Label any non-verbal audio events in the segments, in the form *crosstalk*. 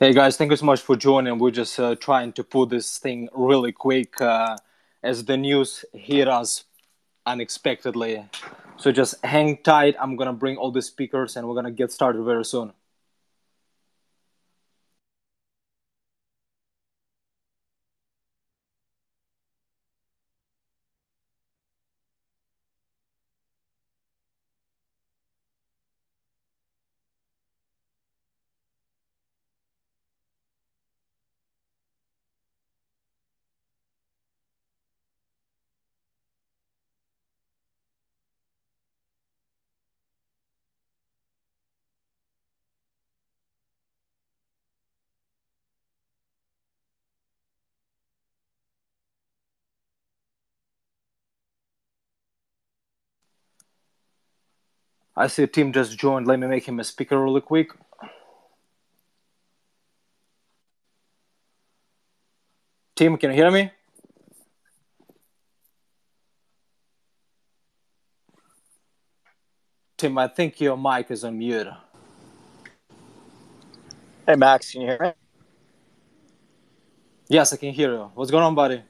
Hey guys, thank you so much for joining. We're just uh, trying to put this thing really quick uh, as the news hit us unexpectedly. So just hang tight. I'm gonna bring all the speakers and we're gonna get started very soon. I see a Tim just joined. Let me make him a speaker really quick. Tim, can you hear me? Tim, I think your mic is on mute. Hey Max, can you hear me? Yes, I can hear you. What's going on, buddy?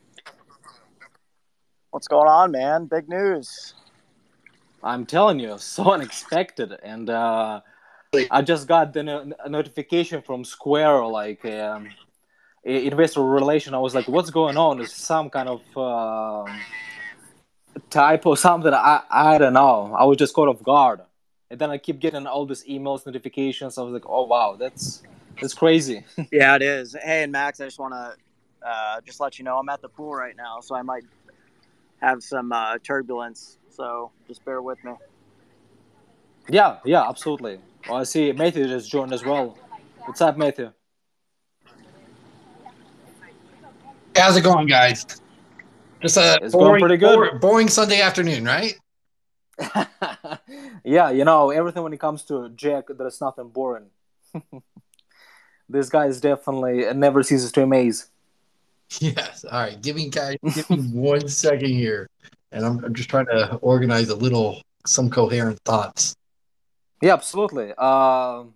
What's going on, man? Big news. I'm telling you, *laughs* so unexpected. And uh, I just got the no- notification from Square, like um, investor relation. I was like, what's going on? Is some kind of uh, typo, something? I I don't know. I was just caught off guard, and then I keep getting all these emails, notifications. I was like, oh wow, that's that's crazy. *laughs* yeah, it is. Hey, and Max, I just want to uh, just let you know I'm at the pool right now, so I might have some uh, turbulence. So just bear with me. Yeah, yeah, absolutely. Well, I see Matthew just joined as well. What's up, Matthew? How's it going, guys? Just a It's going boring, pretty good. boring, boring Sunday afternoon, right? *laughs* yeah, you know, everything when it comes to Jack, there's nothing boring. *laughs* this guy is definitely uh, never ceases to amaze. *laughs* Yes. All right. Give me, guys, give me one second here, and I'm, I'm just trying to organize a little, some coherent thoughts. Yeah, absolutely. Um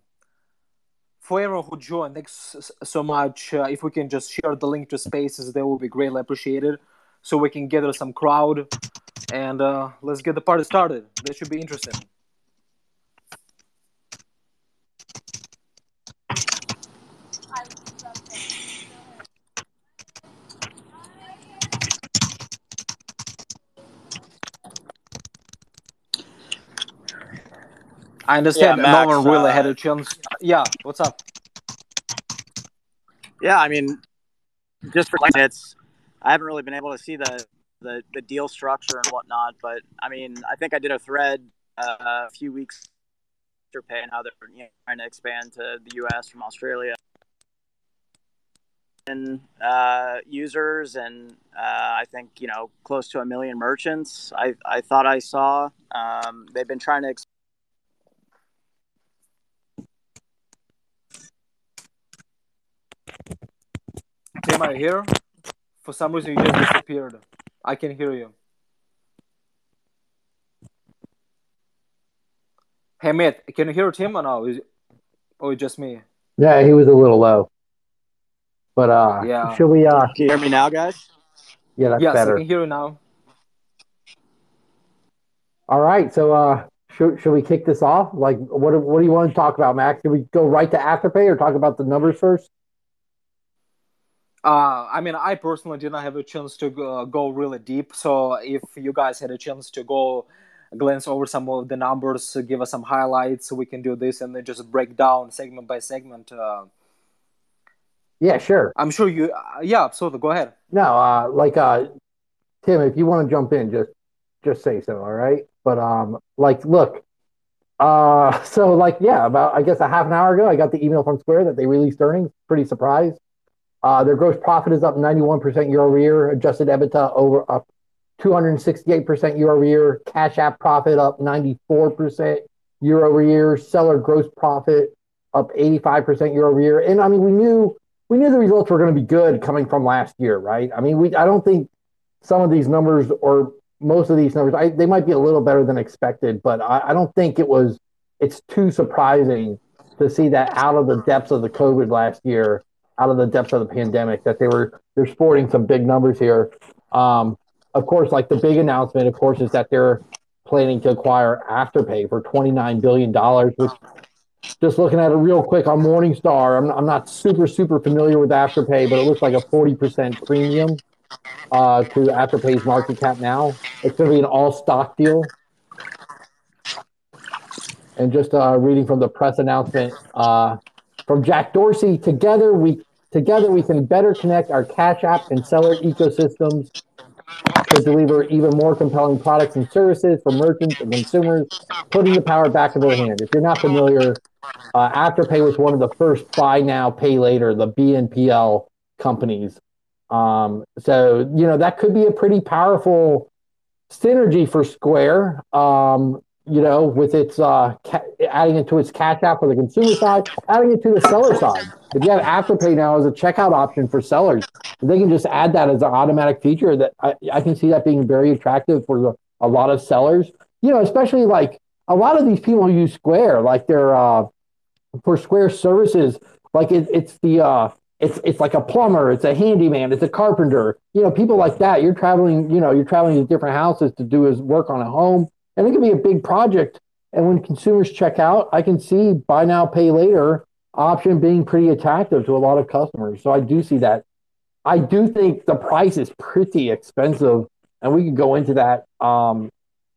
for everyone who joined, thanks so much. Uh, if we can just share the link to Spaces, that will be greatly appreciated, so we can gather some crowd, and uh, let's get the party started. That should be interesting. I understand Yeah, Max, one really uh, had a chance. Yeah, what's up? Yeah, I mean, just for it's, I haven't really been able to see the the, the deal structure and whatnot, but I mean, I think I did a thread uh, a few weeks Afterpay and how they're you know, trying to expand to the U.S. from Australia. And uh, users and uh, I think you know close to a million merchants. I, I thought I saw. Um, they've been trying to Tim, I here? For some reason, you just disappeared. I can hear you. Hey, Matt, can you hear Tim or no? Is, or just me? Yeah, he was a little low. But uh Yeah. should we uh Can you hear me now, guys? yeah, that's yes, better. I can hear you now. All right, so uh should, should we kick this off? Like what do- what do you want to talk about, Max? Should we go right to Afterpay or talk about the numbers first? Uh, I mean, I personally did not have a chance to go, go really deep. So if you guys had a chance to go glance over some of the numbers, give us some highlights, we can do this and then just break down segment by segment. Uh, Yeah, sure. I'm sure you. Uh, yeah, absolutely. Go ahead. No, uh like uh Tim, if you want to jump in, just just say so, all right? But um like look, uh *laughs* so like yeah, about I guess a half an hour ago I got the email from Square that they released earnings. Pretty surprised. Uh their gross profit is up 91% year over year, adjusted EBITDA over up 268% year over year, cash app profit up 94% year over year, seller gross profit up 85% year over year. And I mean we knew we knew the results were going to be good coming from last year, right? I mean, we I don't think some of these numbers or most of these numbers, I, they might be a little better than expected, but I, I don't think it was. It's too surprising to see that out of the depths of the COVID last year, out of the depths of the pandemic, that they were they're sporting some big numbers here. Um, of course, like the big announcement, of course, is that they're planning to acquire Afterpay for twenty nine billion dollars. Which, just looking at it real quick on Morningstar, I'm, I'm not super super familiar with Afterpay, but it looks like a forty percent premium uh, to Afterpay's market cap now. It's going to be an all stock deal. And just uh, reading from the press announcement uh, from Jack Dorsey, together we together we can better connect our Cash App and seller ecosystems to deliver even more compelling products and services for merchants and consumers, putting the power back in their hands. If you're not familiar, uh, Afterpay was one of the first buy now, pay later, the BNPL companies. Um, so, you know, that could be a pretty powerful synergy for Square. Um, you know, with its uh, ca- adding it to its cash app for the consumer side, adding it to the seller side. If you have Afterpay now as a checkout option for sellers, they can just add that as an automatic feature. That I, I can see that being very attractive for a lot of sellers. You know, especially like a lot of these people use Square, like they're uh, for Square services. Like it, it's the uh, it's it's like a plumber, it's a handyman, it's a carpenter. You know, people like that. You're traveling, you know, you're traveling to different houses to do his work on a home and it can be a big project. And when consumers check out, I can see buy now, pay later option being pretty attractive to a lot of customers. So I do see that. I do think the price is pretty expensive, and we could go into that um,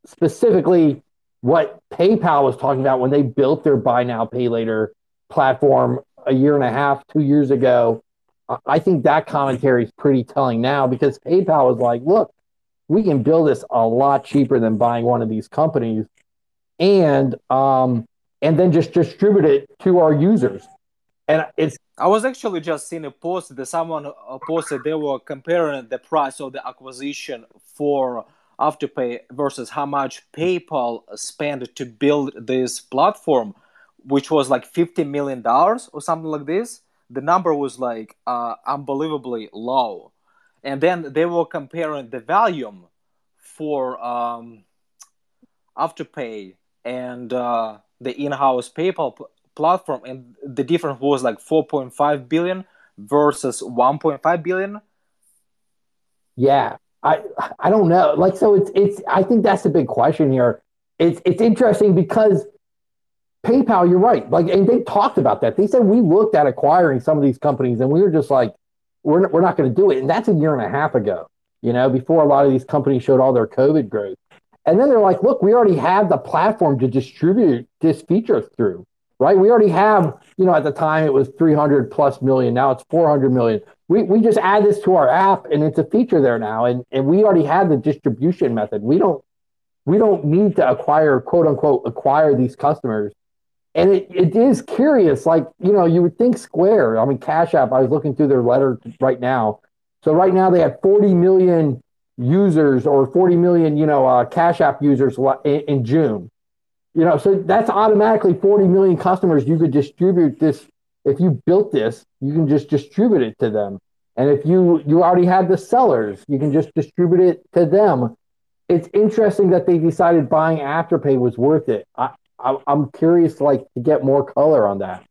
specifically what PayPal was talking about when they built their buy now, pay later platform a year and a half, two years ago. I think that commentary is pretty telling now because PayPal was like, look, we can build this a lot cheaper than buying one of these companies and um and then just distribute it to our users. And it's i was actually just seeing a post that someone uh, posted they were comparing the price of the acquisition for afterpay versus how much paypal spent to build this platform which was like 50 million dollars or something like this. The number was like uh, unbelievably low and then they were comparing the volume for um, Afterpay and uh, the in-house PayPal platform, and the difference was like 4.5 billion versus 1.5 billion. Yeah, I I don't know. Like, so it's it's. I think that's the big question here. It's it's interesting because PayPal, you're right. Like, and they talked about that. They said we looked at acquiring some of these companies, and we were just like, we're, we're not going to do it. And that's a year and a half ago, you know, before a lot of these companies showed all their COVID growth. And then they're like, look, we already have the platform to distribute this feature through, right? We already have, you know, at the time it was 300 plus million. Now it's 400 million. We, we just add this to our app and it's a feature there now. And, and we already have the distribution method. We don't, we don't need to acquire, quote unquote, acquire these customers and it, it is curious. Like, you know, you would think Square, I mean, Cash App, I was looking through their letter right now. So right now they have 40 million users or 40 million, you know, uh, Cash App users in, in June. You know, so that's automatically 40 million customers. You could distribute this. If you built this, you can just distribute it to them. And if you you already have the sellers, you can just distribute it to them. It's interesting that they decided buying Afterpay was worth it. I, I'm curious, like, to get more color on that.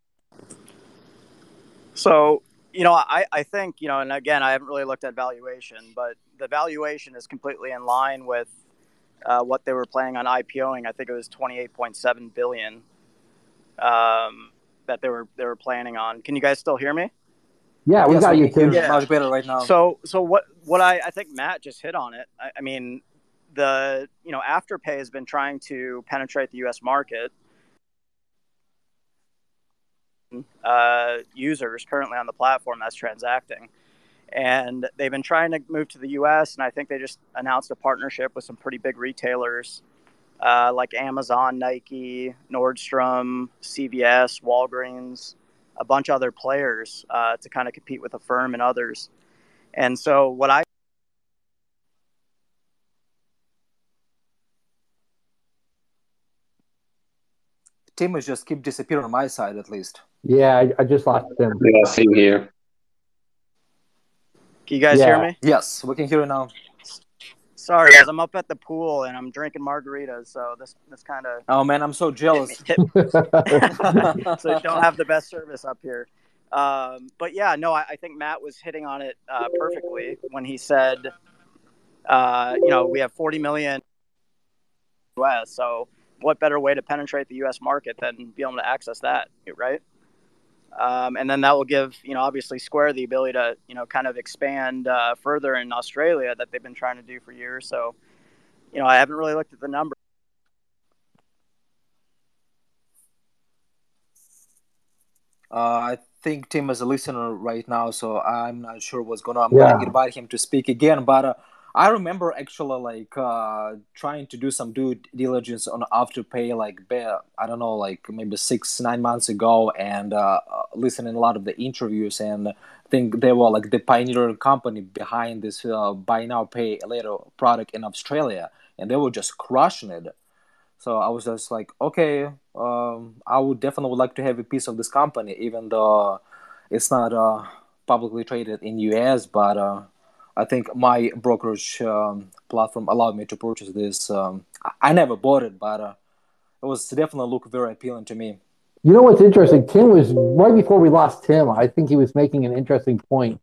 So, you know, I, I think, you know, and again, I haven't really looked at valuation, but the valuation is completely in line with uh, what they were planning on IPOing. I think it was 28.7 billion um, that they were they were planning on. Can you guys still hear me? Yeah, we Yes, got you, can hear Tim. you Yeah. much better right now. So, so what? What I, I think Matt just hit on it. I, I mean, the you know Afterpay has been trying to penetrate the U.S. market. Uh, users currently on the platform that's transacting, and they've been trying to move to the U.S. And I think they just announced a partnership with some pretty big retailers uh, like Amazon, Nike, Nordstrom, CVS, Walgreens, a bunch of other players uh, to kind of compete with Affirm and others. And so what I Tim is just keep disappearing on my side at least. Yeah, I, I just lost Tim. Yeah, same here. can you guys Yeah. hear me? Yes, we can hear you now. Sorry, guys, I'm up at the pool and I'm drinking margaritas, so this this kind of. Oh man, I'm so jealous. *laughs* so you don't have the best service up here. Um, but yeah, no, I, I, think Matt was hitting on it uh, perfectly when he said, uh, you know, we have 40 million US, so what better way to penetrate the U.S. market than be able to access that, right? Um, and then that will give, you know, obviously Square the ability to, you know, kind of expand uh, further in Australia that they've been trying to do for years. So, you know, I haven't really looked at the numbers. Uh, I think Tim is a listener right now, so I'm not sure what's going on. I'm Yeah. gonna invite him to speak again, but uh, I remember actually like uh, trying to do some due diligence on Afterpay, like I don't know, like maybe six nine months ago, and uh, listening a lot of the interviews, and think they were like the pioneer company behind this uh, buy now pay later product in Australia, and they were just crushing it. So I was just like, okay, um, I would definitely would like to have a piece of this company, even though it's not uh, publicly traded in US. But uh, I think my brokerage um, platform allowed me to purchase this. Um, I- never bought it, but uh, it was definitely look very appealing to me. You know what's interesting? Tim was right before we lost Tim. I think he was making an interesting point.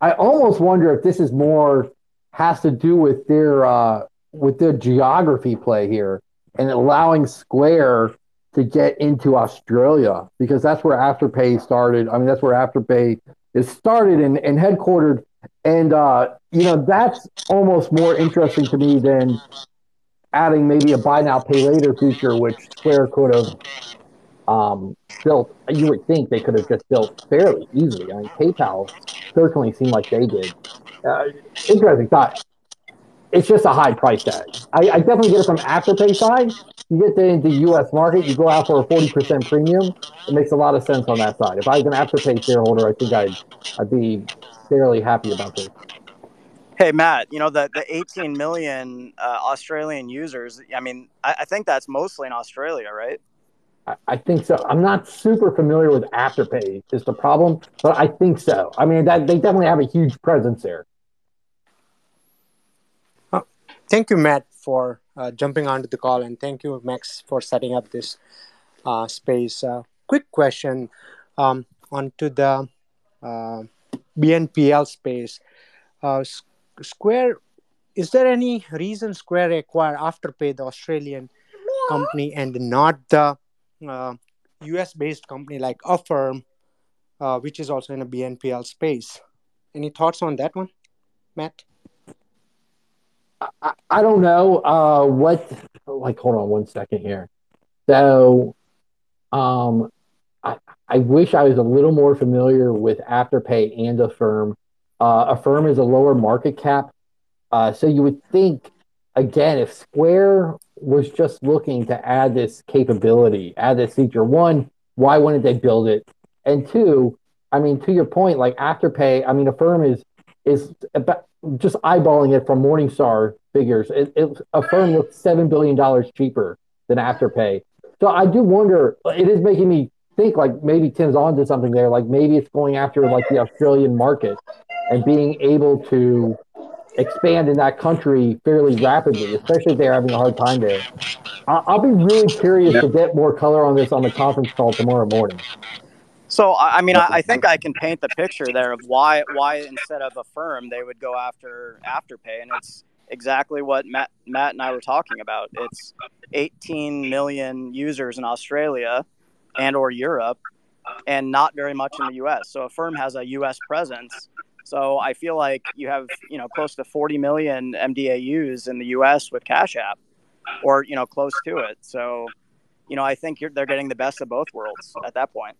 I almost wonder if this is more has to do with their uh, with their geography play here and allowing Square to get into Australia because that's where Afterpay started. I mean, that's where Afterpay is started and, and headquartered. And uh, you know, that's almost more interesting to me than adding maybe a buy now pay later feature, which Square could have um, built. You would think they could have just built fairly easily. I mean, PayPal certainly seemed like they did. Uh, interesting thought. It's just a high price tag. I, I definitely get it from Afterpay side. You get the, the U.S. market, you go out for a forty percent premium. It makes a lot of sense on that side. If I was an Afterpay shareholder, I think I'd I'd be fairly happy about this. Hey Matt, you know the the 18 million uh, Australian users. I mean, I, I think that's mostly in Australia, right? I, I think so. I'm not super familiar with Afterpay is the problem, but I think so. I mean, that they definitely have a huge presence there. Thank you, Matt, for uh, jumping onto the call, and thank you, Max, for setting up this uh, space. Uh, quick question um, onto the uh, BNPL space. Uh, S- Square, is there any reason Square acquired Afterpay, the Australian company, and not the uh, US-based company like Affirm, which is also in a BNPL space? Any thoughts on that one, Matt? I, I don't know uh, what. Like, hold on one second here. So, um, I I wish I was a little more familiar with Afterpay and Affirm. Uh, Affirm is a lower market cap, uh, so you would think again if Square was just looking to add this capability, add this feature. One, why wouldn't they build it? And two, I mean, to your point, like Afterpay, I mean, Affirm is is about just eyeballing it from Morningstar figures. It, it Affirm looks seven billion dollars cheaper than Afterpay. So I do wonder. It is making me think like maybe Tim's onto something there. Like maybe it's going after like the Australian market and being able to expand in that country fairly rapidly, especially if they're having a hard time there. I'll be really curious to get more color on this on the conference call tomorrow morning. So I mean, I, I think I can paint the picture there of why why instead of Affirm they would go after Afterpay, and it's exactly what Matt Matt and I were talking about. It's 18 million users in Australia and or Europe, and not very much in the U.S. So Affirm has a U.S. presence. So I feel like you have you know close to 40 million MDAUs in the U.S. with Cash App, or you know close to it. So you know I think they're getting the best of both worlds at that point.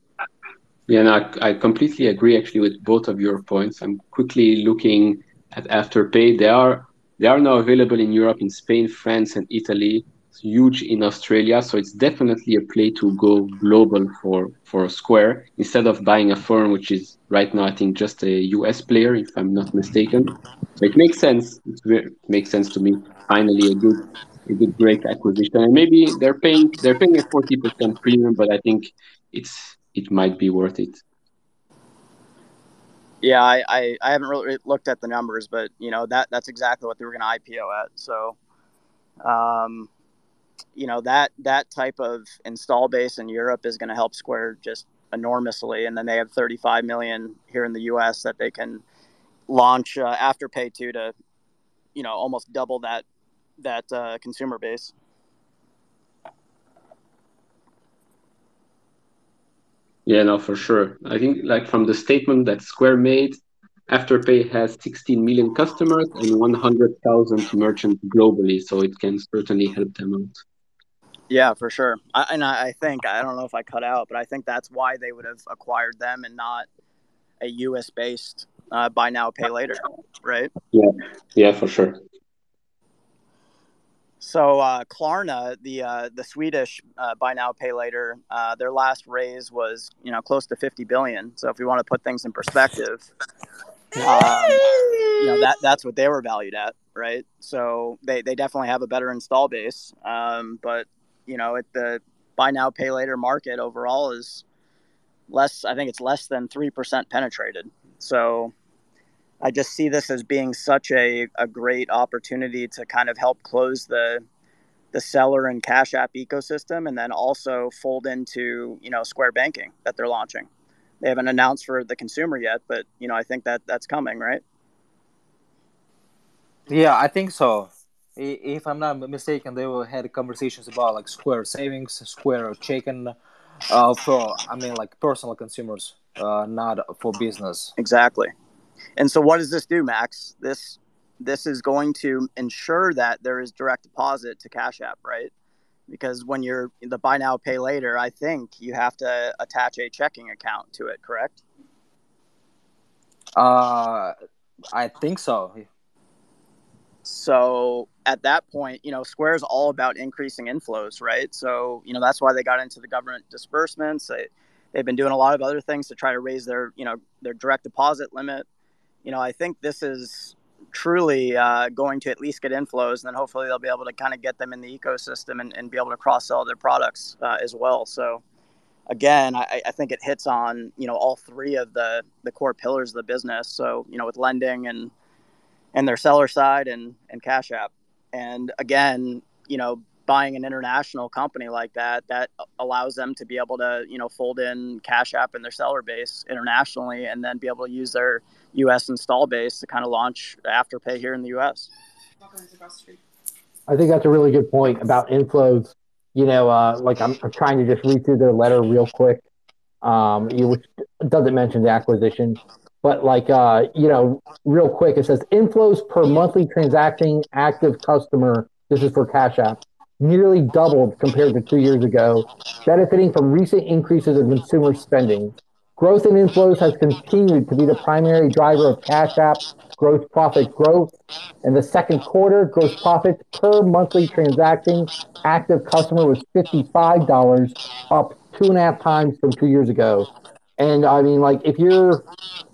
Yeah, no, I, completely agree actually with both of your points. I'm quickly looking at Afterpay. They are they are now available in Europe, in Spain, France, and Italy. It's huge in Australia, so it's definitely a play to go global for for Square instead of buying Affirm which is right now I think just a US player, if I'm not mistaken. So it makes sense. It makes sense to me. Finally, a good a great acquisition, and maybe they're paying they're paying a forty percent premium, but I think it's it might be worth it. Yeah, I, I, I haven't really looked at the numbers, but you know that that's exactly what they were going to IPO at. So, um, you know that that type of install base in Europe is going to help Square just enormously, and then they have 35 million here in the U.S. that they can launch uh, Afterpay to to, you know, almost double that that uh, consumer base. Yeah, no, for sure. I think like from the statement that Square made, Afterpay has 16 million customers and 100,000 merchants globally, so it can certainly help them out. Yeah, for sure. I, and I think I don't know if I cut out, but I think that's why they would have acquired them and not a U.S. based uh, buy now pay later, right? Yeah, yeah, for sure. So uh, Klarna, the uh, the Swedish uh, buy now pay later, uh, their last raise was you know close to fifty billion. So if we want to put things in perspective, um, you know that that's what they were valued at, right? So they, they definitely have a better install base, um, but you know it, the buy now pay later market overall is less. I think it's less than three percent penetrated. So I just see this as being such a, a great opportunity to kind of help close the the seller and Cash App ecosystem, and then also fold into you know Square Banking that they're launching. They haven't announced for the consumer yet, but you know I think that that's coming, right? Yeah, I think so. If I'm not mistaken, they were had conversations about like Square Savings, Square Checking, uh, for I mean like personal consumers, uh, not for business. Exactly. And so what does this do, Max? This this is going to ensure that there is direct deposit to Cash App, right? Because when you're the buy now pay later, I think you have to attach a checking account to it, correct? Uh I think so. So at that point, you know, Square is all about increasing inflows, right? So, you know, that's why they got into the government disbursements. They, they've been doing a lot of other things to try to raise their, you know, their direct deposit limit you know, I think this is truly uh, going to at least get inflows, and then hopefully they'll be able to kind of get them in the ecosystem and, and be able to cross sell their products uh, as well. So, again, I, I, think it hits on you know all three of the the core pillars of the business. So, you know, with lending and and their seller side and and Cash App, and again, you know, buying an international company like that, that allows them to be able to, you know, fold in Cash App in their seller base internationally and then be able to use their US install base to kind of launch Afterpay here in the US. I think that's a really good point about inflows. You know, uh, like I'm, I'm, trying to just read through their letter real quick, um, which doesn't mention the acquisition. But like, uh, you know, real quick, it says inflows per monthly transacting active customer. This is for Cash App nearly doubled compared to two years ago, benefiting from recent increases in consumer spending. Growth in inflows has continued to be the primary driver of Cash App gross profit growth. In the second quarter, gross profit per monthly transacting active customer was $55, up two and a half times from two years ago. And I mean, like, if you're,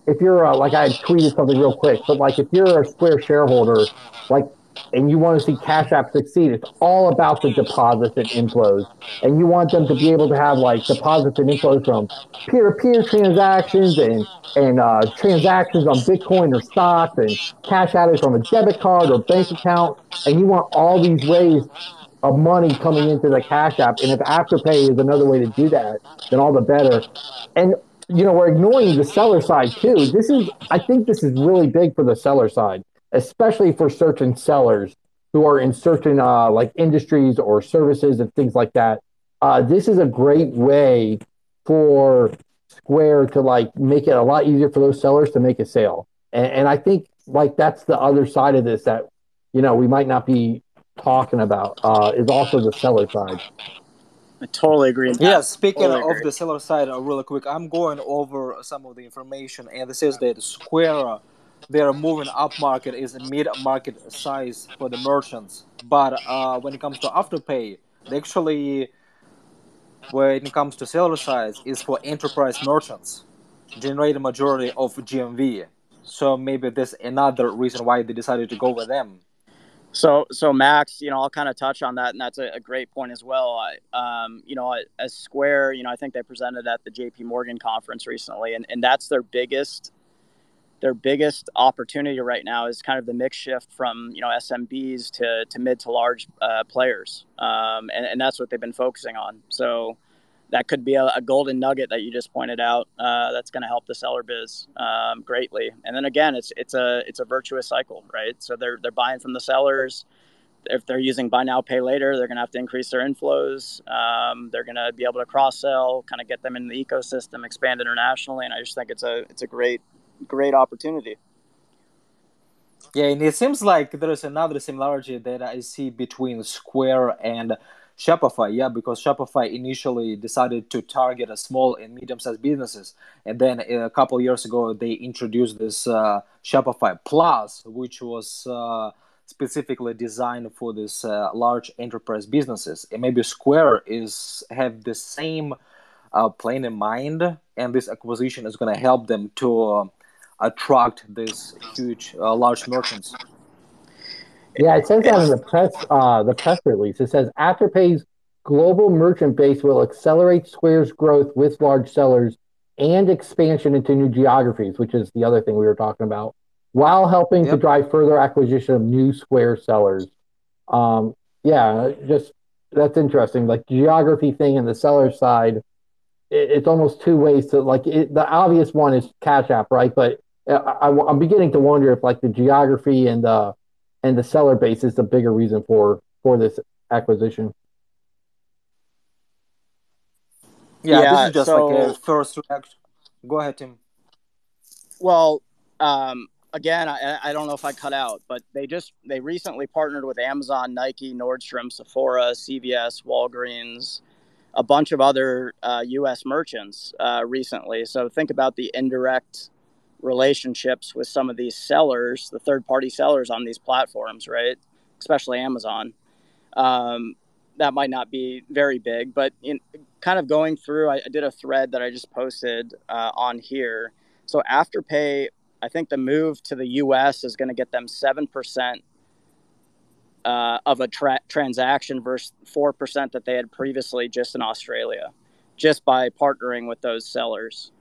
if you're, uh, like, I tweeted something real quick, but like, if you're a Square shareholder, like, and you want to see Cash App succeed, it's all about the deposits and inflows. And you want them to be able to have like deposits and inflows from peer-to-peer transactions and and uh, transactions on Bitcoin or stocks and cash out from a debit card or bank account. And you want all these ways of money coming into the Cash App. And if Afterpay is another way to do that, then all the better. And you know, we're ignoring the seller side too. This is, I think, this is really big for the seller side especially for certain sellers who are in certain uh, like industries or services and things like that. Uh, this is a great way for Square to like make it a lot easier for those sellers to make a sale. And, and I think like that's the other side of this that you know we might not be talking about uh, is also the seller side. I totally agree. Yeah, speaking totally of the seller side, uh, really quick, I'm going over some of the information, and this is that Square their moving up market is mid market size for the merchants. But uh, when it comes to afterpay, they actually, when it comes to seller size, is for enterprise merchants, generate a majority of GMV. So maybe there's another reason why they decided to go with them. So, so Max, you know, I'll kind of touch on that, and that's a, a great point as well. I, um, you know, as Square, you know, I think they presented at the J.P. Morgan conference recently, and, and that's their biggest their biggest opportunity right now is kind of the mix shift from you know SMBs to, to mid to large uh, players, um, and, and that's what they've been focusing on. So that could be a, a golden nugget that you just pointed out. Uh, that's going to help the seller biz um, greatly. And then again, it's it's a it's a virtuous cycle, right? So they're they're buying from the sellers. If they're using buy now pay later, they're going to have to increase their inflows. Um, they're going to be able to cross sell, kind of get them in the ecosystem, expand internationally, and I just think it's a it's a great great opportunity. Yeah, and it seems like there is another similarity that I see between Square and Shopify. Yeah, because Shopify initially decided to target a small and medium-sized businesses, and then a couple years ago they introduced this uh, Shopify Plus, which was uh, specifically designed for this uh, large enterprise businesses. And maybe Square is have the same uh, plan in mind, and this acquisition is going to help them to uh, attract these huge, uh, large merchants. Yeah, it says that in the press uh, the press release. It says Afterpay's global merchant base will accelerate Square's growth with large sellers and expansion into new geographies, which is the other thing we were talking about, while helping yep. to drive further acquisition of new Square sellers. Um, yeah, just that's interesting. Like geography thing and the seller side, it, it's almost two ways to like it, the obvious one is Cash App, right? But I, am beginning to wonder if like the geography and the and the seller base is the bigger reason for for this acquisition. Yeah, yeah this is just so, like a first reaction. Go ahead, Tim. Well, um, again, I, I don't know if I cut out, but they just they recently partnered with Amazon, Nike, Nordstrom, Sephora, CVS, Walgreens, a bunch of other uh, U.S. merchants uh, recently. So think about the indirect relationships with some of these sellers, the third party sellers on these platforms, right? Especially Amazon. Um, that might not be very big, but in kind of going through, I, I did a thread that I just posted uh, on here. So Afterpay, I think the move to the US is going to get them 7% uh, of a tra- transaction versus 4% that they had previously just in Australia, just by partnering with those sellers.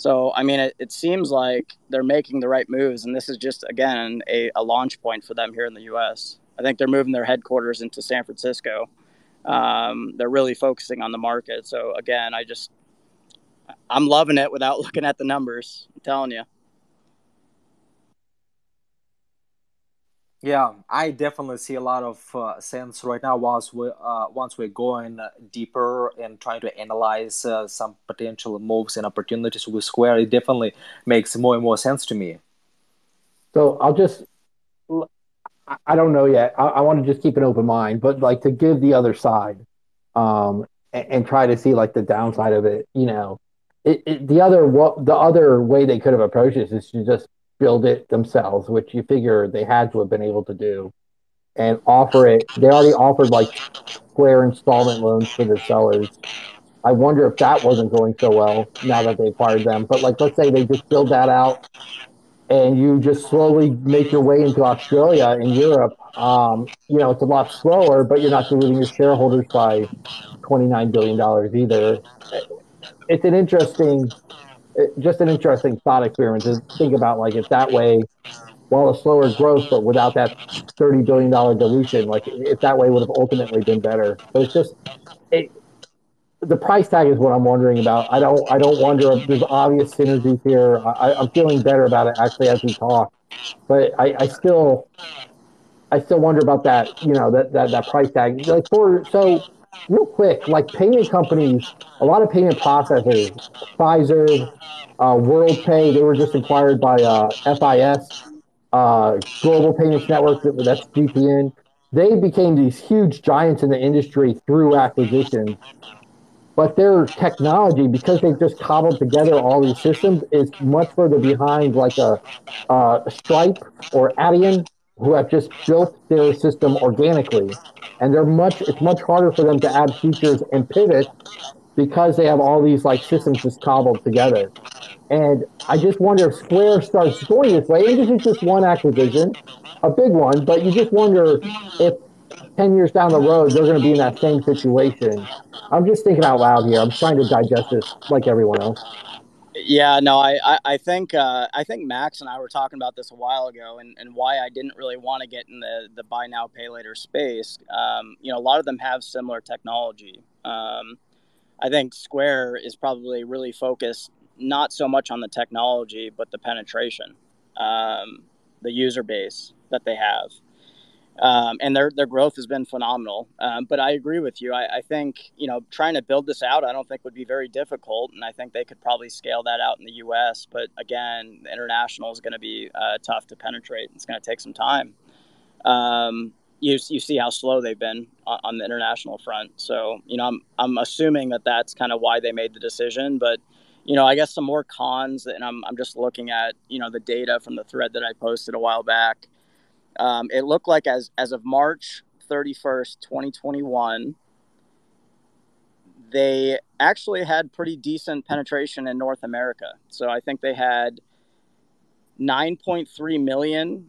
So, I mean, it, it seems like they're making the right moves, and this is just, again, a, a launch point for them here in the U.S. I think they're moving their headquarters into San Francisco. Um, they're really focusing on the market. So, again, I just, I'm loving it without *laughs* looking at the numbers. I'm telling you. Yeah, I definitely see a lot of uh, sense right now. Once we uh, once we're going deeper and trying to analyze uh, some potential moves and opportunities with Square, it definitely makes more and more sense to me. So I'll just, I don't know yet. I, I want to just keep an open mind, but like to give the other side, um, and, and try to see like the downside of it. You know, it, it, the other what the other way they could have approached this is to just build it themselves, which you figure they had to have been able to do, and offer it. They already offered like Square installment loans for their sellers. I wonder if that wasn't going so well now that they acquired them. But like, let's say they just build that out, and you just slowly make your way into Australia and Europe. Um, you know, it's a lot slower, but you're not diluting your shareholders by twenty nine billion dollars either. It's an interesting just an interesting thought experiment to think about like if that way while a slower growth but without that 30 billion dollar dilution like if that way would have ultimately been better. But it's just it, the price tag is what i'm wondering about. I don't i don't wonder if there's obvious synergies here. I, i'm feeling better about it actually as we talk. But i, I still i still wonder about that you know that that, that price tag. Like for so real quick, like payment companies, a lot of payment processors, Fiserv, uh, WorldPay, they were just acquired by uh, FIS, uh, Global Payments Network, that's GPN. They became these huge giants in the industry through acquisition. But their technology, because they've just cobbled together all these systems, is much further behind like a, uh, Stripe or Adyen, who have just built their system organically. And they're much it's much harder for them to add features and pivot because they have all these like systems just cobbled together. And i just wonder if square starts going this way. And this is just one acquisition a big one but you just wonder if 10 years down the road they're going to be in that same situation. I'm just thinking out loud here. I'm trying to digest this like everyone else Yeah, no, I, I, I think uh, I think Max and I were talking about this a while ago, and, and why I didn't really want to get in the, the buy now pay later space. Um, you know, a lot of them have similar technology. Um, I think Square is probably really focused not so much on the technology, but the penetration, um, the user base that they have um, and their their growth has been phenomenal. Um, but I agree with you. I, I, think you know trying to build this out, I don't think would be very difficult, and I think they could probably scale that out in the U.S. But again, international is going to be uh, tough to penetrate. It's going to take some time. Um, you, you see how slow they've been on, on, the international front. So you know I'm I'm assuming that that's kind of why they made the decision, but. You know, I guess some more cons, and I'm, I'm just looking at you know the data from the thread that I posted a while back. Um, it looked like as as of March 31st, 2021, they actually had pretty decent penetration in North America. So I think they had 9.3 million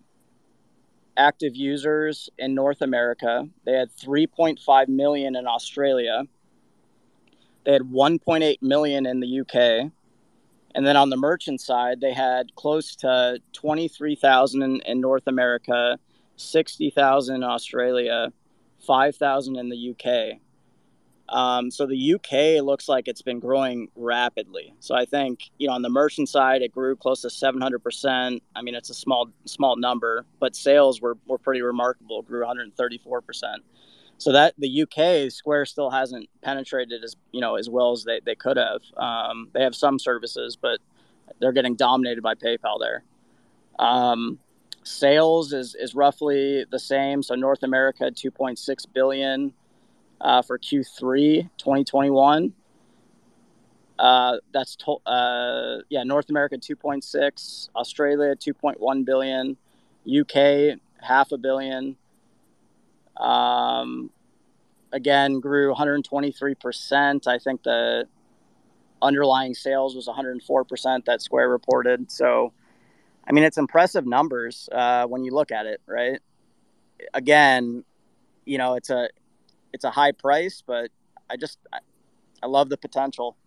active users in North America. They had 3.5 million in Australia. They had 1.8 million in the UK. And then on the merchant side, they had close to 23,000 in, North America, 60,000 in Australia, 5,000 in the UK. Um, so the UK looks like it's been growing rapidly. So I think you know on the merchant side it grew close to 700%. I mean it's a small small number, but sales were, were pretty remarkable, grew 134% so that the UK Square still hasn't penetrated as you know as well as they, they could have. Um, they have some services, but they're getting dominated by PayPal there. Um, sales is is roughly the same. So North America 2.6 billion uh, for Q3 2021. Uh, that's to, uh, yeah, North America 2.6, Australia 2.1 billion, UK half a billion, um, again, grew 123%. I think the underlying sales was 104% that Square reported. So, I mean, it's impressive numbers uh, when you look at it, right? Again, you know, it's a it's a high price, but I just I, I love the potential.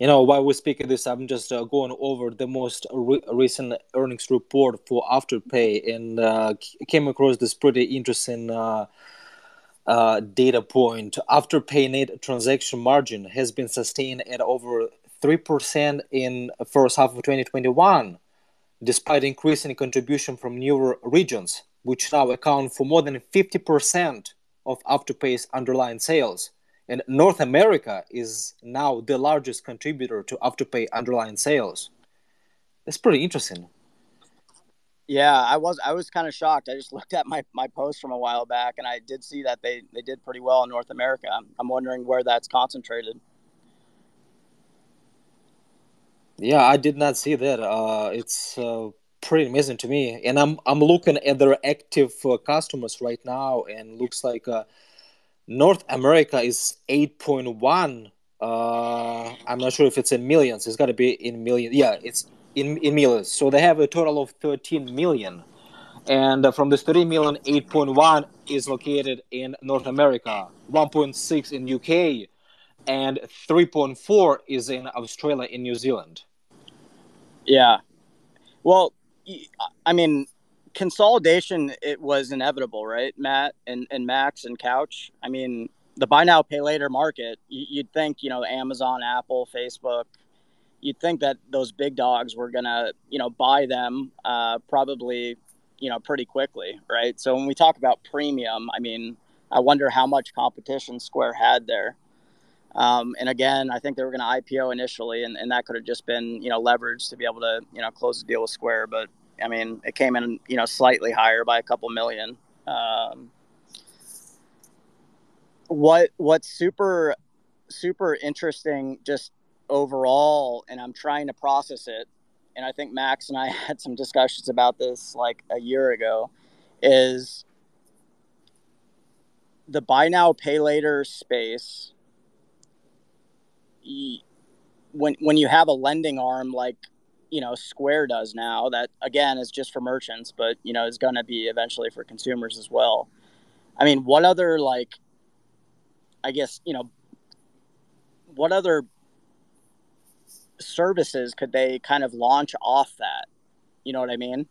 You know while we're speaking this i'm just uh, going over the most re- recent earnings report for afterpay and uh, came across this pretty interesting uh, uh data point. Afterpay net transaction margin has been sustained at over 3% in first half of 2021 despite increasing contribution from newer regions which now account for more than 50% of afterpay's underlying sales and North America is now the largest contributor to Afterpay underlying sales. That's pretty interesting. Yeah, I was I was kind of shocked. I just *laughs* looked at my, my post from a while back, and I did see that they, they did pretty well in North America. I'm, I'm wondering where that's concentrated. Yeah, I did not see that. Uh, it's uh, pretty amazing to me, and I'm I'm looking at their active uh, customers right now, and looks like uh, North America is 8.1. Uh, I'm not sure if it's in millions. It's got to be in millions. Yeah, it's in, in millions. So they have a total of 13 million. And uh, from this 13 million, 8.1 is located in North America, 1.6 in UK, and 3.4 is in Australia and New Zealand. Yeah. Well, I mean, consolidation it was inevitable, right, Matt and, and Max and Couch. I mean, the buy now pay later market. You'd think you know Amazon, Apple, Facebook. You'd think that those big dogs were gonna you know buy them uh, probably you know pretty quickly, right? So when we talk about premium, I mean, I wonder how much competition Square had there. Um, and again, I think they were going to IPO initially, and, and that could have just been you know leverage to be able to you know close the deal with Square. But I mean, it came in, you know, slightly higher by a couple million. Um, what what's super super interesting just overall, and I'm trying to process it, and I think Max and I *laughs* had some discussions about this like a year ago, is the buy now pay later space. When when you have a lending arm like you know Square does now. That again is just for merchants, but you know is going to be eventually for consumers as well. I mean, what other like, I guess you know, what other services could they kind of launch off that? You know what I mean?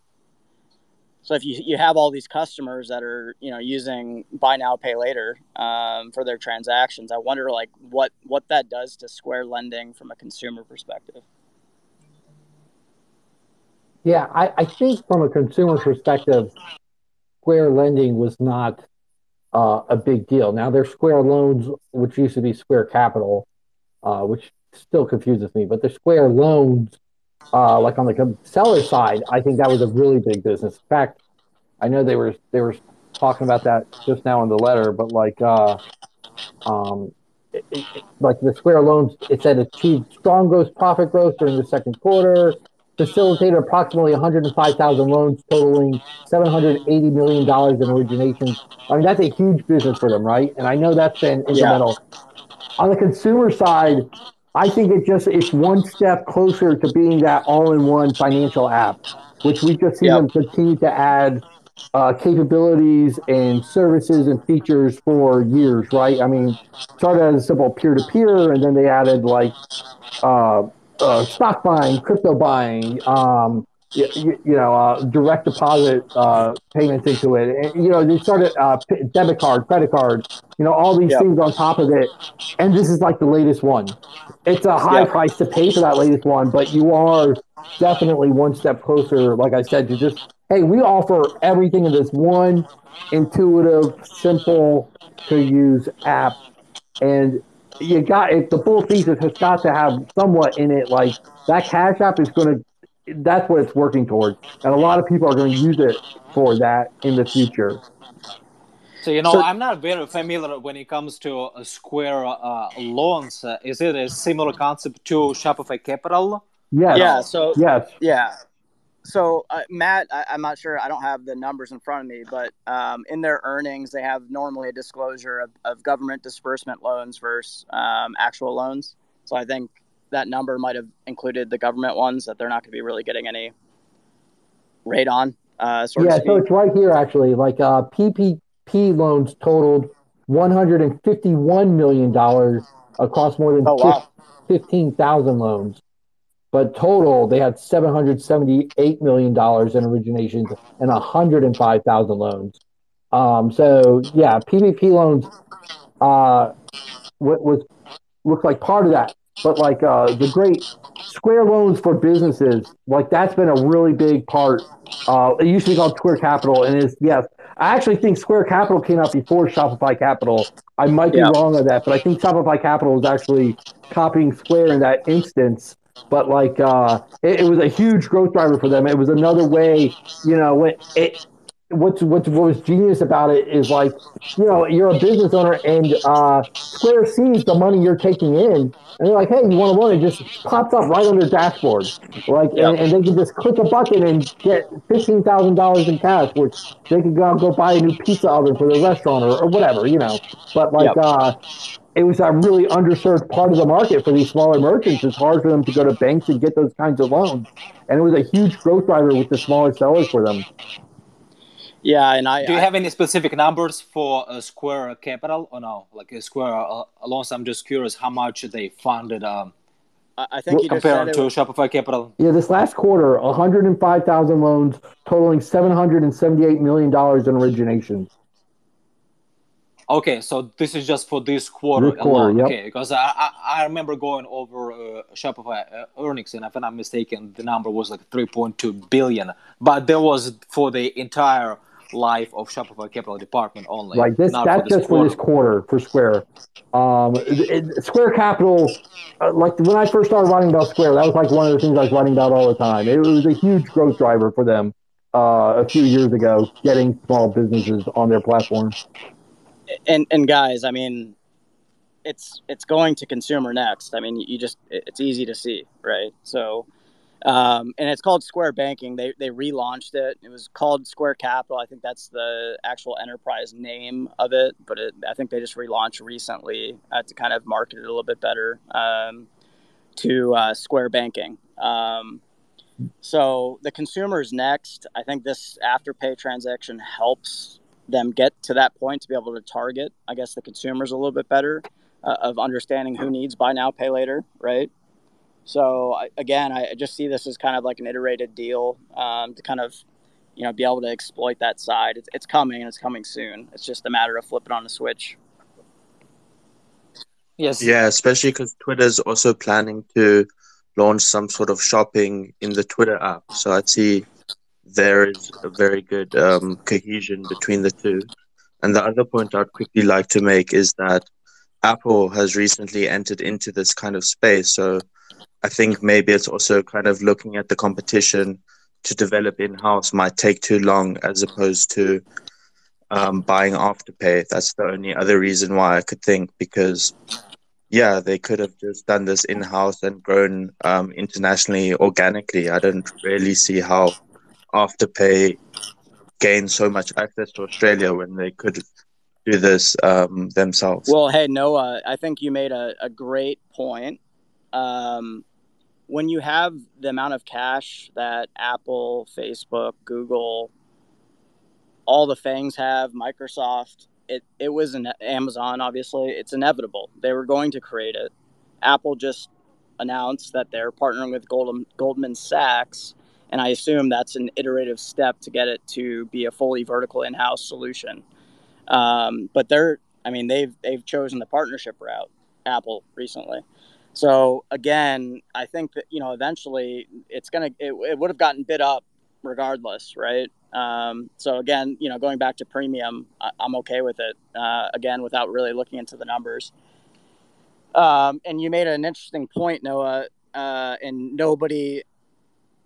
So if you, you have all these customers that are you know using buy now pay later um, for their transactions, I wonder like what what that does to Square lending from a consumer perspective. Yeah, I, I think from a consumer perspective, Square lending was not uh, a big deal. Now there's Square loans, which used to be Square Capital, uh, which still confuses me, but the Square loans uh, like on the seller side, I think that was a really big business. In fact, I know they were they were talking about that just now in the letter, but like uh, um, it, it, like the Square loans, it said achieved strong gross profit growth during the second quarter, facilitated approximately 105,000 loans totaling 780 million dollars in originations. I mean, that's a huge business for them, right? And I know that's been instrumental. Yeah. On the consumer side, I think it just it's one step closer to being that all-in-one financial app, which we just see yep. them continue to add uh, capabilities and services and features for years, right? I mean, started as a simple peer-to-peer, and then they added like uh, uh, stock buying, crypto buying, um, you, you, know, uh, direct deposit uh, payments into it. And, you know, they started uh, debit card, credit card, you know, all these yep. things on top of it. And this is like the latest one. It's a high yep. price to pay for that latest one, but you are definitely one step closer, like I said, to just, hey, we offer everything in this one intuitive, simple to use app. And you got it. The full thesis has got to have somewhat in it. Like that Cash App is going to that's what it's working towards, and a lot of people are going to use it for that in the future. So you know, so, I'm not very familiar when it comes to Square uh, loans. Uh, is it a similar concept to Shopify Capital? yeah Yeah. So yes. Yeah. So uh, Matt, I, am not sure. I don't have the numbers in front of me, but um, in their earnings, they have normally a disclosure of, of government disbursement loans versus um, actual loans. So I think that number might have included the government ones that they're not going to be really getting any rate on. Uh, yeah, so it's right here actually. Like uh, PPP loans totaled 151 million dollars across more than oh, wow. 15,000 loans. But total, they had 778 million dollars in originations and 105,000 loans. Um, so yeah, PPP loans uh, was looked like part of that but like uh, the great Square loans for businesses, like that's been a really big part. Uh, it used to be called Square Capital, and is yes, I actually think Square Capital came out before Shopify Capital. I might be yeah. wrong on that, but I think Shopify Capital is actually copying Square in that instance. But like, uh, it, it was a huge growth driver for them. It was another way, you know, when it what's what's what was genius about it is like you know you're a business owner and uh, Square sees the money you're taking in and they're like hey you want to loan it just pops up right on their dashboard like yep. and, and, they can just click a button and get fifteen thousand dollars in cash which they can go go buy a new pizza oven for their restaurant or, or whatever you know but like yep. uh, it was a really underserved part of the market for these smaller merchants. It's hard for them to go to banks and get those kinds of loans. And it was a huge growth driver with the smaller sellers for them. Yeah, and I do you I, have any specific numbers for a Square Capital or no? Like a Square uh, loans, I'm just curious how much they funded. Um, I think compared to was... Shopify Capital. Yeah, this last quarter, 105,000 loans totaling 778 million dollars in originations. Okay, so this is just for this quarter, this quarter alone. Yep. Okay, because I, I, I remember going over uh, Shopify uh, earnings, and if I'm not mistaken, the number was like 3.2 billion, but that was for the entire life of Shopify Capital Department only. Right. This that's for just quarter. for this quarter for Square. Um, it, Square Capital, uh, like when I first started writing about Square, that was like one of the things I was writing about all the time. It was a huge growth driver for them uh, a few years ago, getting small businesses on their platform. And and guys, I mean, it's it's going to consumer next. I mean, you just it's easy to see, right? So um, and it's called Square Banking. They they relaunched it. It was called Square Capital. I think that's the actual enterprise name of it, but it, I think they just relaunched recently uh, to kind of market it a little bit better um, to uh, Square Banking. Um, So the consumer is next. I think this afterpay transaction helps them get to that point to be able to target, I guess, the consumers a little bit better uh, of understanding who needs buy now, pay later, right? So I, again, I just see this as kind of like an iterated deal um, to kind of, you know, be able to exploit that side. It's, it's coming and it's coming soon. It's just a matter of flipping on a switch. Yes. Yeah, especially because Twitter's also planning to launch some sort of shopping in the Twitter app. So I'd see there is a very good um, cohesion between the two. And the other point I'd quickly like to make is that Apple has recently entered into this kind of space. So I think maybe it's also kind of looking at the competition to develop in house might take too long as opposed to um, buying Afterpay. That's the only other reason why I could think because yeah, they could have just done this in house and grown um, internationally organically. I don't really see how Afterpay gained so much access to Australia when they could do this um, themselves. Well, hey, Noah, I think you made a, a great point. Um, when you have the amount of cash that Apple, Facebook, Google, all the FAANGs have, Microsoft, it, it was an Amazon, obviously. It's inevitable. They were going to create it. Apple just announced that they're partnering with Goldman, Goldman Sachs, and I assume that's an iterative step to get it to be a fully vertical in-house solution. Um, but they're, I mean, they've they've chosen the partnership route. Apple recently. So again, I think that you know eventually it's gonna it, it would have gotten bid up regardless, right? Um, so again, you know, going back to premium, I, am okay with it. Uh, again, without really looking into the numbers. Um, and you made an interesting point, Noah. Uh, and nobody,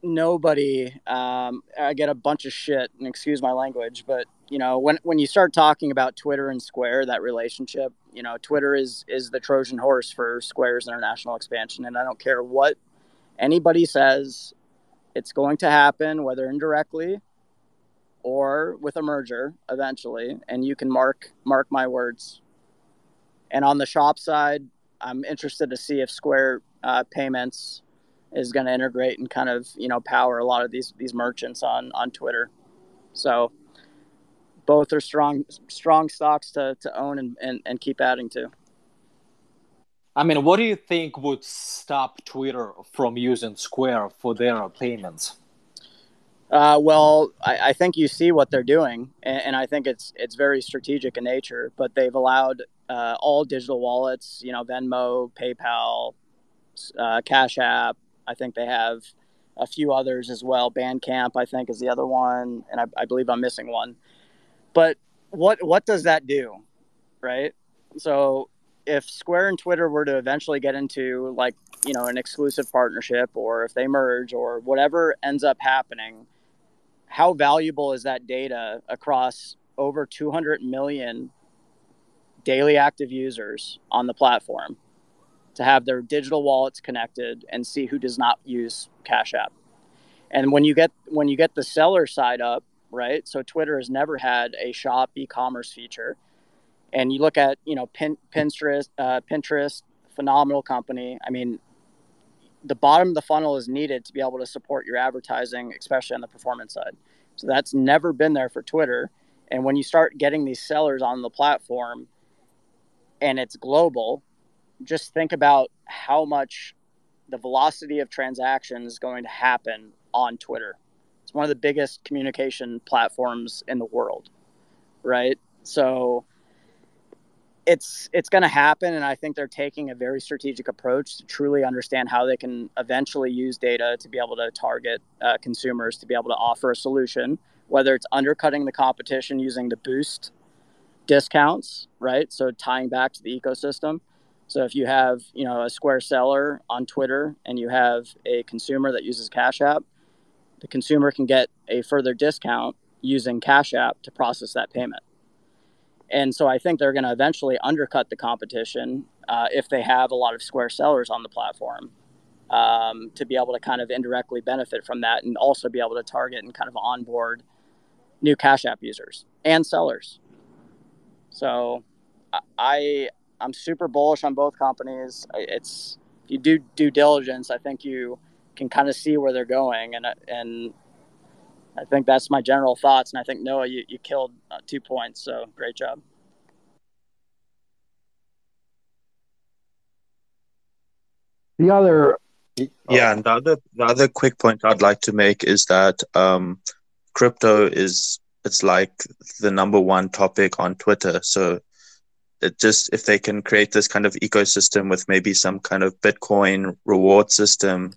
nobody. Um, I get a bunch of shit, and excuse my language, but you know, when when you start talking about Twitter and Square, that relationship, you know, Twitter is is the Trojan horse for Square's international expansion, and I don't care what anybody says. It's going to happen, whether indirectly or with a merger eventually, and you can mark mark my words. And on the shop side, I'm interested to see if Square uh, Payments is going to integrate and kind of you know power a lot of these these merchants on on Twitter. So both are strong strong stocks to, to own and, and, and keep adding to. I mean, what do you think would stop Twitter from using Square for their payments? Uh, well, I, I, think you see what they're doing, and, and, I think it's it's very strategic in nature. But they've allowed uh, all digital wallets, you know, Venmo, PayPal, uh, Cash App. I think they have a few others as well. Bandcamp, I think, is the other one, and I, I believe I'm missing one. But what what does that do, right? So if Square and Twitter were to eventually get into like you know an exclusive partnership, or if they merge, or whatever ends up happening how valuable is that data across over 200 million daily active users on the platform to have their digital wallets connected and see who does not use Cash App. And when you get when you get the seller side up, right? So Twitter has never had a shop e-commerce feature. And you look at, you know, Pin, Pinterest, uh, Pinterest, phenomenal company. I mean, the bottom of the funnel is needed to be able to support your advertising, especially on the performance side. So that's never been there for Twitter. And when you start getting these sellers on the platform and it's global, just think about how much the velocity of transactions is going to happen on Twitter. It's one of the biggest communication platforms in the world, right? So it's it's going to happen and i think they're taking a very strategic approach to truly understand how they can eventually use data to be able to target uh, consumers to be able to offer a solution whether it's undercutting the competition using the boost discounts right so tying back to the ecosystem so if you have you know a square seller on twitter and you have a consumer that uses cash app the consumer can get a further discount using cash app to process that payment and so I think they're going to eventually undercut the competition uh, if they have a lot of Square sellers on the platform um, to be able to kind of indirectly benefit from that and also be able to target and kind of onboard new Cash App users and sellers. So I I'm super bullish on both companies. It's if you do due diligence, I think you can kind of see where they're going, and and I think that's my general thoughts. And I think Noah, you you killed uh, two points, so great job. The other Yeah, and the other the other quick point I'd like to make is that um, crypto is it's like the number one topic on Twitter. So it just if they can create this kind of ecosystem with maybe some kind of Bitcoin reward system,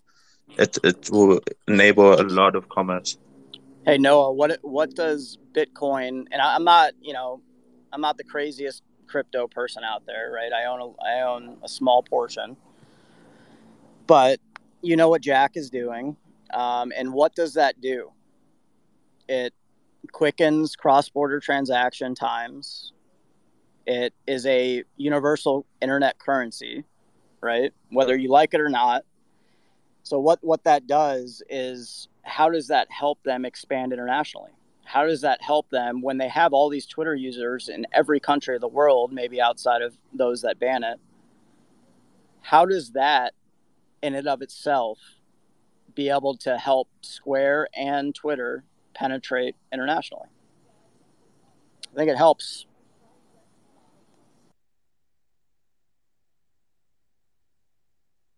it it will enable a lot of commerce. Hey Noah, what what does Bitcoin? And I, I'm not, you know, I'm not the craziest crypto person out there, right? I own a, I own a small portion, but you know what Jack is doing, um, and what does that do? It quickens cross-border transaction times. It is a universal internet currency, right? Whether you like it or not. So what what that does is how does that help them expand internationally? How does that help them when they have all these Twitter users in every country of the world, maybe outside of those that ban it? How does that in and of itself be able to help Square and Twitter penetrate internationally? I think it helps.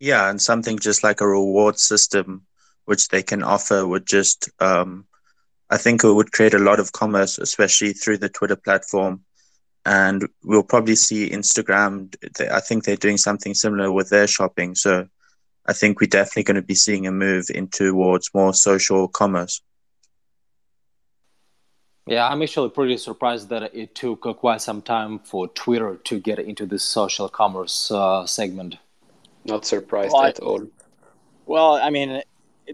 Yeah, and something just like a reward system which they can offer would just um, I think it would create a lot of commerce, especially through the Twitter platform. And we'll probably see Instagram. I think they're doing something similar with their shopping. So I think we're definitely going to be seeing a move in towards more social commerce. Yeah, I'm actually pretty surprised that it took quite some time for Twitter to get into this social commerce uh, segment. Not surprised Well, I- at all. Well, I mean,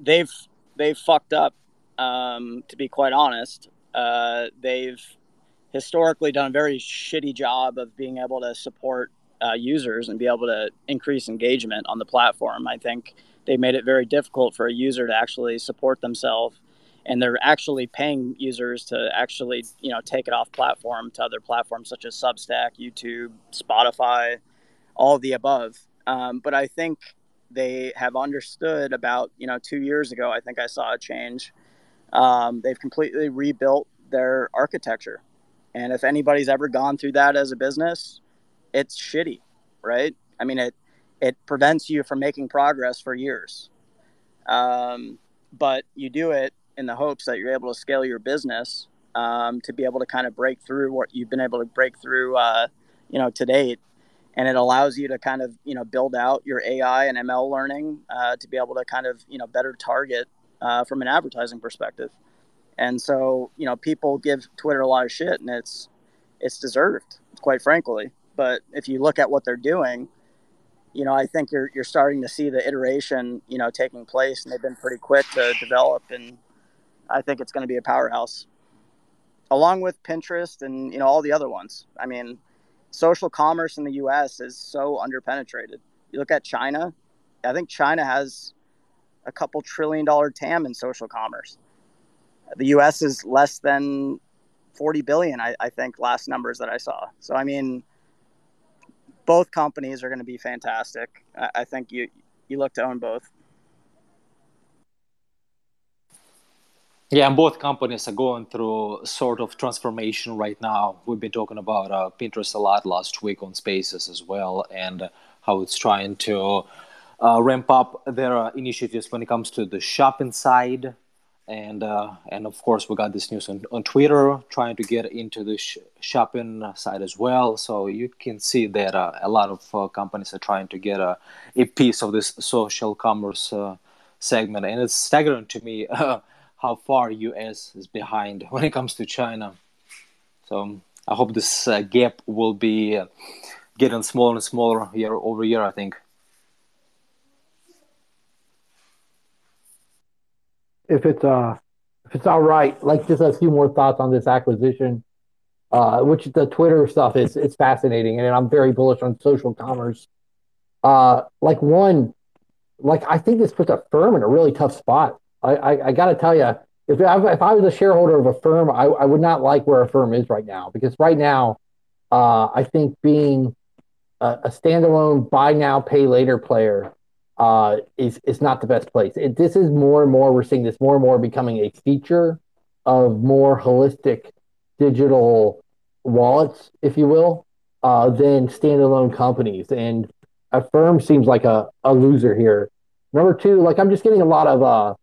they've they've fucked up. Um, to be quite honest, uh, they've historically done a very shitty job of being able to support uh, users and be able to increase engagement on the platform. I think they made it very difficult for a user to actually support themselves, and they're actually paying users to actually you know take it off platform to other platforms such as Substack, YouTube, Spotify, all the above. Um, but I think they have understood about you know two years ago. I think I saw a change. Um, they've completely rebuilt their architecture, and if anybody's ever gone through that as a business, it's shitty, right? I mean it it prevents you from making progress for years. Um, but you do it in the hopes that you're able to scale your business um, to be able to kind of break through what you've been able to break through, uh, you know, to date and it allows you to kind of you know build out your AI and ML learning uh, to be able to kind of you know better target uh, from an advertising perspective. And so you know people give Twitter a lot of shit, and it's it's deserved, quite frankly. But if you look at what they're doing, you know I think you're you're starting to see the iteration you know taking place, and they've been pretty quick to develop, and I think it's going to be a powerhouse, along with Pinterest and you know all the other ones. I mean social commerce in the US is so underpenetrated. You look at China, I think China has a couple trillion dollar TAM in social commerce. The US is less than 40 billion, I, I think, last numbers that I saw. So, I mean, both companies are going to be fantastic. I, I think you, you look to own both. Yeah, and both companies are going through sort of transformation right now. We've been talking about uh, Pinterest a lot last week on Spaces as well, and how it's trying to uh, ramp up their uh, initiatives when it comes to the shopping side, and uh, and of course we got this news on, on Twitter trying to get into the sh- shopping side as well. So you can see that uh, a lot of uh, companies are trying to get a, piece of this social commerce uh, segment, and it's staggering to me. *laughs* how far US is behind *laughs* when it comes to China. So I hope this uh, gap will be uh, getting smaller and smaller year over year. I think. if it's uh if it's all right, like just a few more thoughts on this acquisition, uh, which the Twitter stuff is it's fascinating, and I'm very bullish on social commerce. Uh, like one, like I think this puts Affirm in a really tough spot. I I, I got to tell you, if I, if I was a shareholder of Affirm, I, I would not like where Affirm is right now because right now, uh, I think being a, a standalone buy now pay later player uh, is is not the best place. It, this is more and more we're seeing this more and more becoming a feature of more holistic digital wallets, if you will, uh, than standalone companies. And Affirm seems like a, a loser here. Number two, like I'm just getting a lot of uh,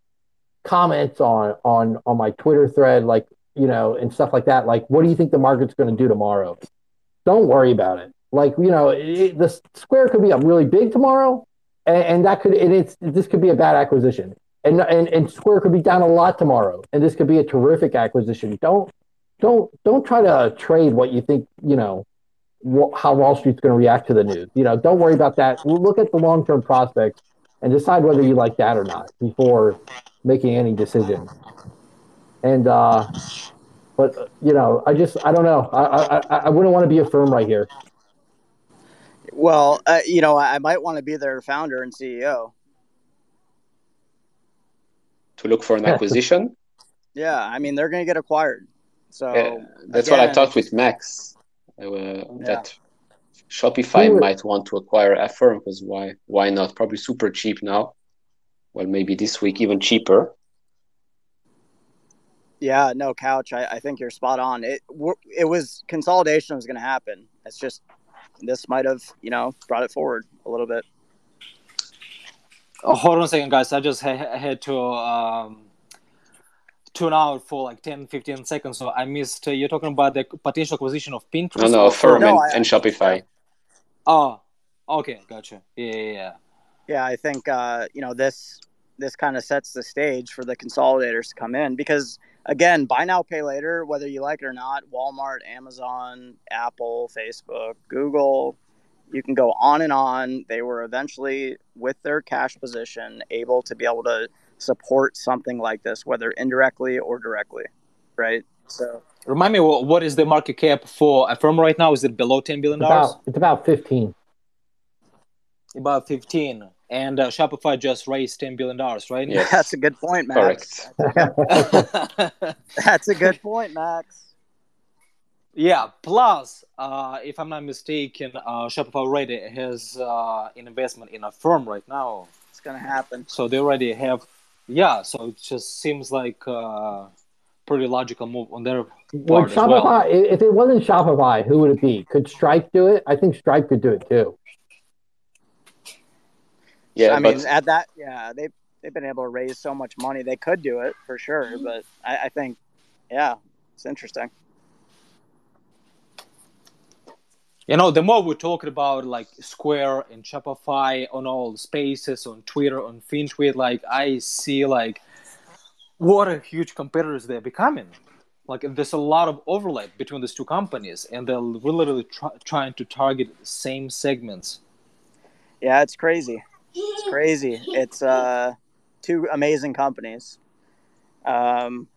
comments on on on my Twitter thread, like you know, and stuff like that. Like, what do you think the market's going to do tomorrow? Don't worry about it. Like, you know, it, the Square could be up really big tomorrow, and, and that could and it's this could be a bad acquisition, and, and and Square could be down a lot tomorrow, and this could be a terrific acquisition. Don't don't don't try to trade what you think you know how Wall Street's going to react to the news. You know, don't worry about that. Look at the long term prospects and decide whether you like that or not before making any decision. And uh, but you know, I just I don't know. I I I wouldn't want to be Affirm right here. Well, uh, you know, I might want to be their founder and CEO. To look for an acquisition. Yeah, I mean they're going to get acquired. So Yeah, that's what I talked with Max. Uh, That Shopify Who- might want to acquire Affirm because why? Why not? Probably super cheap now. Well, maybe this week even cheaper. Yeah, no, couch. I, I think you're spot on. It it was consolidation was going to happen. It's just this might have you know brought it forward a little bit. Oh, hold on a second, guys. I just ha- had to um, tune out for like 10, 15 seconds. So I missed. Uh, you're talking about the potential acquisition of Pinterest. No, no, or Affirm No, and, I- and Shopify. Oh, okay, gotcha. Yeah, yeah, yeah. Yeah, I think uh, you know this this kind of sets the stage for the consolidators to come in because again, buy now pay later, whether you like it or not. Walmart, Amazon, Apple, Facebook, Google, you can go on and on. They were eventually, with their cash position, able to be able to support something like this, whether indirectly or directly, right? So Remind me, wh- what is the market cap for Affirm right now? Is it below ten billion dollars? about it's about fifteen. About fifteen. And uh, Shopify just raised ten billion dollars, right? Yes. *laughs* that's a good point, Max. Correct. *laughs* That's a good point, Max. yeah. Plus, uh, if I'm not mistaken, uh, Shopify already has uh, an investment in Affirm right now. It's gonna happen. So they already have, yeah. So it just seems like uh, pretty logical move on their Would part as Shopify, well. if it wasn't Shopify, who would it be? Could Stripe do it? I think Stripe could do it too. Yeah, I but mean, at that, yeah, they they've been able to raise so much money. They could do it for sure, but I, I think, yeah, it's interesting. You know, the more we're talking about like Square and Shopify on all spaces, on Twitter, on FinTweet, like I see like what a huge competitors they're becoming. Like there's a lot of overlap between these two companies, and they're literally try- trying to target the same segments. Yeah, it's crazy. It's crazy. It's uh, two amazing companies. Um,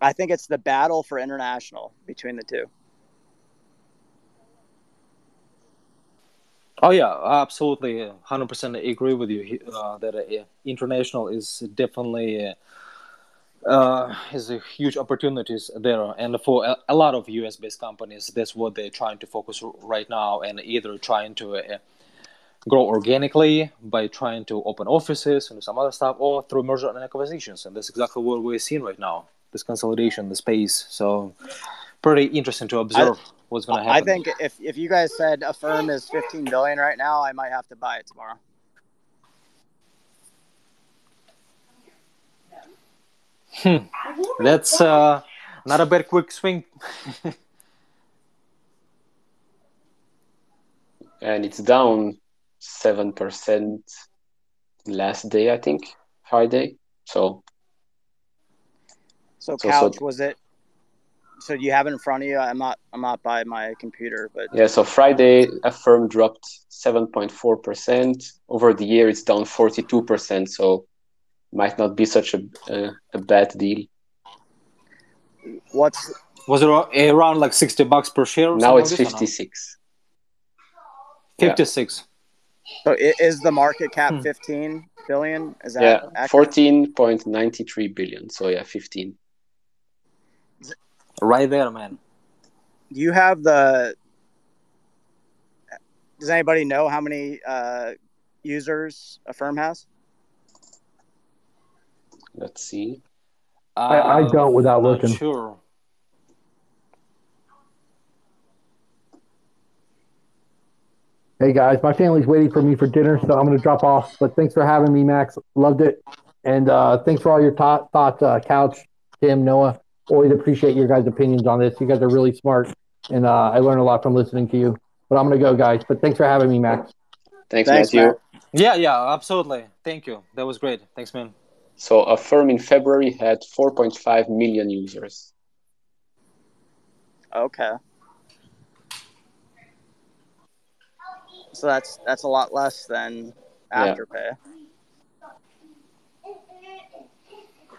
I think it's the battle for international between the two. Oh yeah, absolutely, hundred percent agree with you uh, that uh, international is definitely uh, is a huge opportunities there, and for a, a lot of U.S. based companies, that's what they're trying to focus right now, and either trying to uh, grow organically by trying to open offices and some other stuff, or through merger and acquisitions, and that's exactly what we're seeing right now. This consolidation, the space. So, pretty interesting to observe what's going to happen. I think if, if you guys said Affirm is 15 billion right now, I might have to buy it tomorrow. That's uh, not a bad quick swing. *laughs* and it's down seven percent last day, I think, Friday. So So So- couch so- was it? So you have it in front of you? I'm not. I'm not by my computer, but yeah, so Friday Affirm dropped seven point four percent. Over the year, it's down forty two percent. So might not be such a a, a bad deal. what's Was it around like sixty bucks per share? Now it's like this or no? fifty six. yeah. Fifty-six. so is the market cap Hmm. 15 billion? Is that Yeah, fourteen point ninety three billion. So yeah, fifteen. Right there, man. Do you have the? Does anybody know how many uh, users firm has? Let's see. I, I Uh, don't without not looking. sure. Hey guys, my family's waiting for me for dinner, so I'm going to drop off. But thanks for having me, Max. Loved it, and uh, thanks for all your thought, thoughts, uh, Couch, Tim, Noah. Always appreciate your guys' opinions on this. You guys are really smart, and uh, I learned a lot from listening to you. But I'm going to go, guys. But thanks for having me, Max. Thanks, Thanks, Matthew. Matt. Yeah, yeah, absolutely. Thank you. That was great. Thanks, man. So Affirm in February had 4.5 million users. Okay. So that's that's a lot less than Yeah. Afterpay.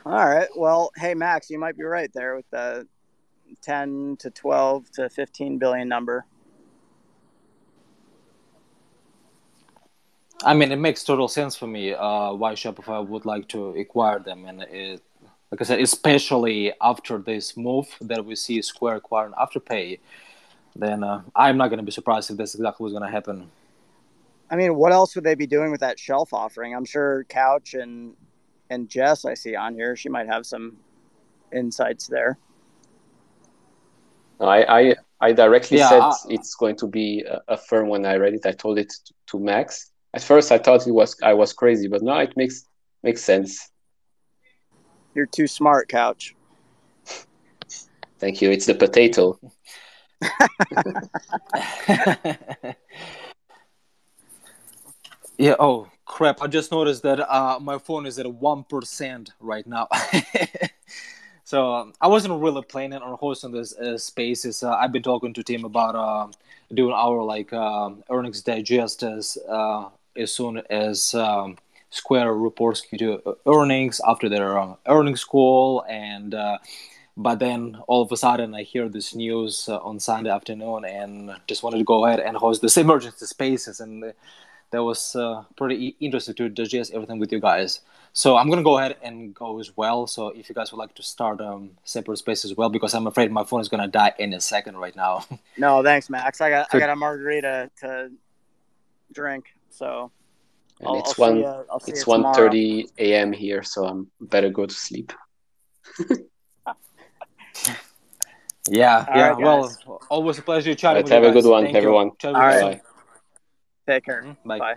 All right. Well, hey Max, you might be right there with the 10 to 12 to 15 billion number. I mean, it makes total sense for me uh, why Shopify would like to acquire them, and it, like I said, especially after this move that we see Square acquiring Afterpay, then uh, I'm not going to be surprised if that's exactly what's going to happen. I mean, what else would they be doing with that shelf offering? I'm sure Couch and and Jess I see on here, she might have some insights there. I, I, I directly Yeah, said I- it's going to be a, Affirm when I read it. I told it to, to Max. At first, I thought it was I was crazy, but now it makes makes sense. You're too smart, Couch. Thank you. It's the potato. *laughs* yeah. Oh crap! I just noticed that uh, my phone is at one percent right now. *laughs* so um, I wasn't really planning on hosting this uh, spaces. Uh, I've been talking to Tim about uh, doing our like um earnings digest as soon as um, Square reports Q2 earnings after their uh, earnings call and. Uh, but then all of a sudden, I hear this news uh, on Sunday afternoon, and just wanted to go ahead and host this emergency spaces, and that was uh, pretty interesting to digest everything with you guys. So I'm gonna go ahead and go as well. So if you guys would like to start um, separate space as well, because I'm afraid my phone is gonna die any second right now. *laughs* No, thanks, Max. I got I got a margarita to drink, so And I'll, it's I'll one see you, it's you tomorrow. 1.30 a.m. here, so I'm better go to sleep. *laughs* yeah, All yeah. right, well, always a pleasure chatting Right, with have you a good one, Thank everyone. Chat with All you right. soon. Bye. Take care. Mhm. Bye. Bye.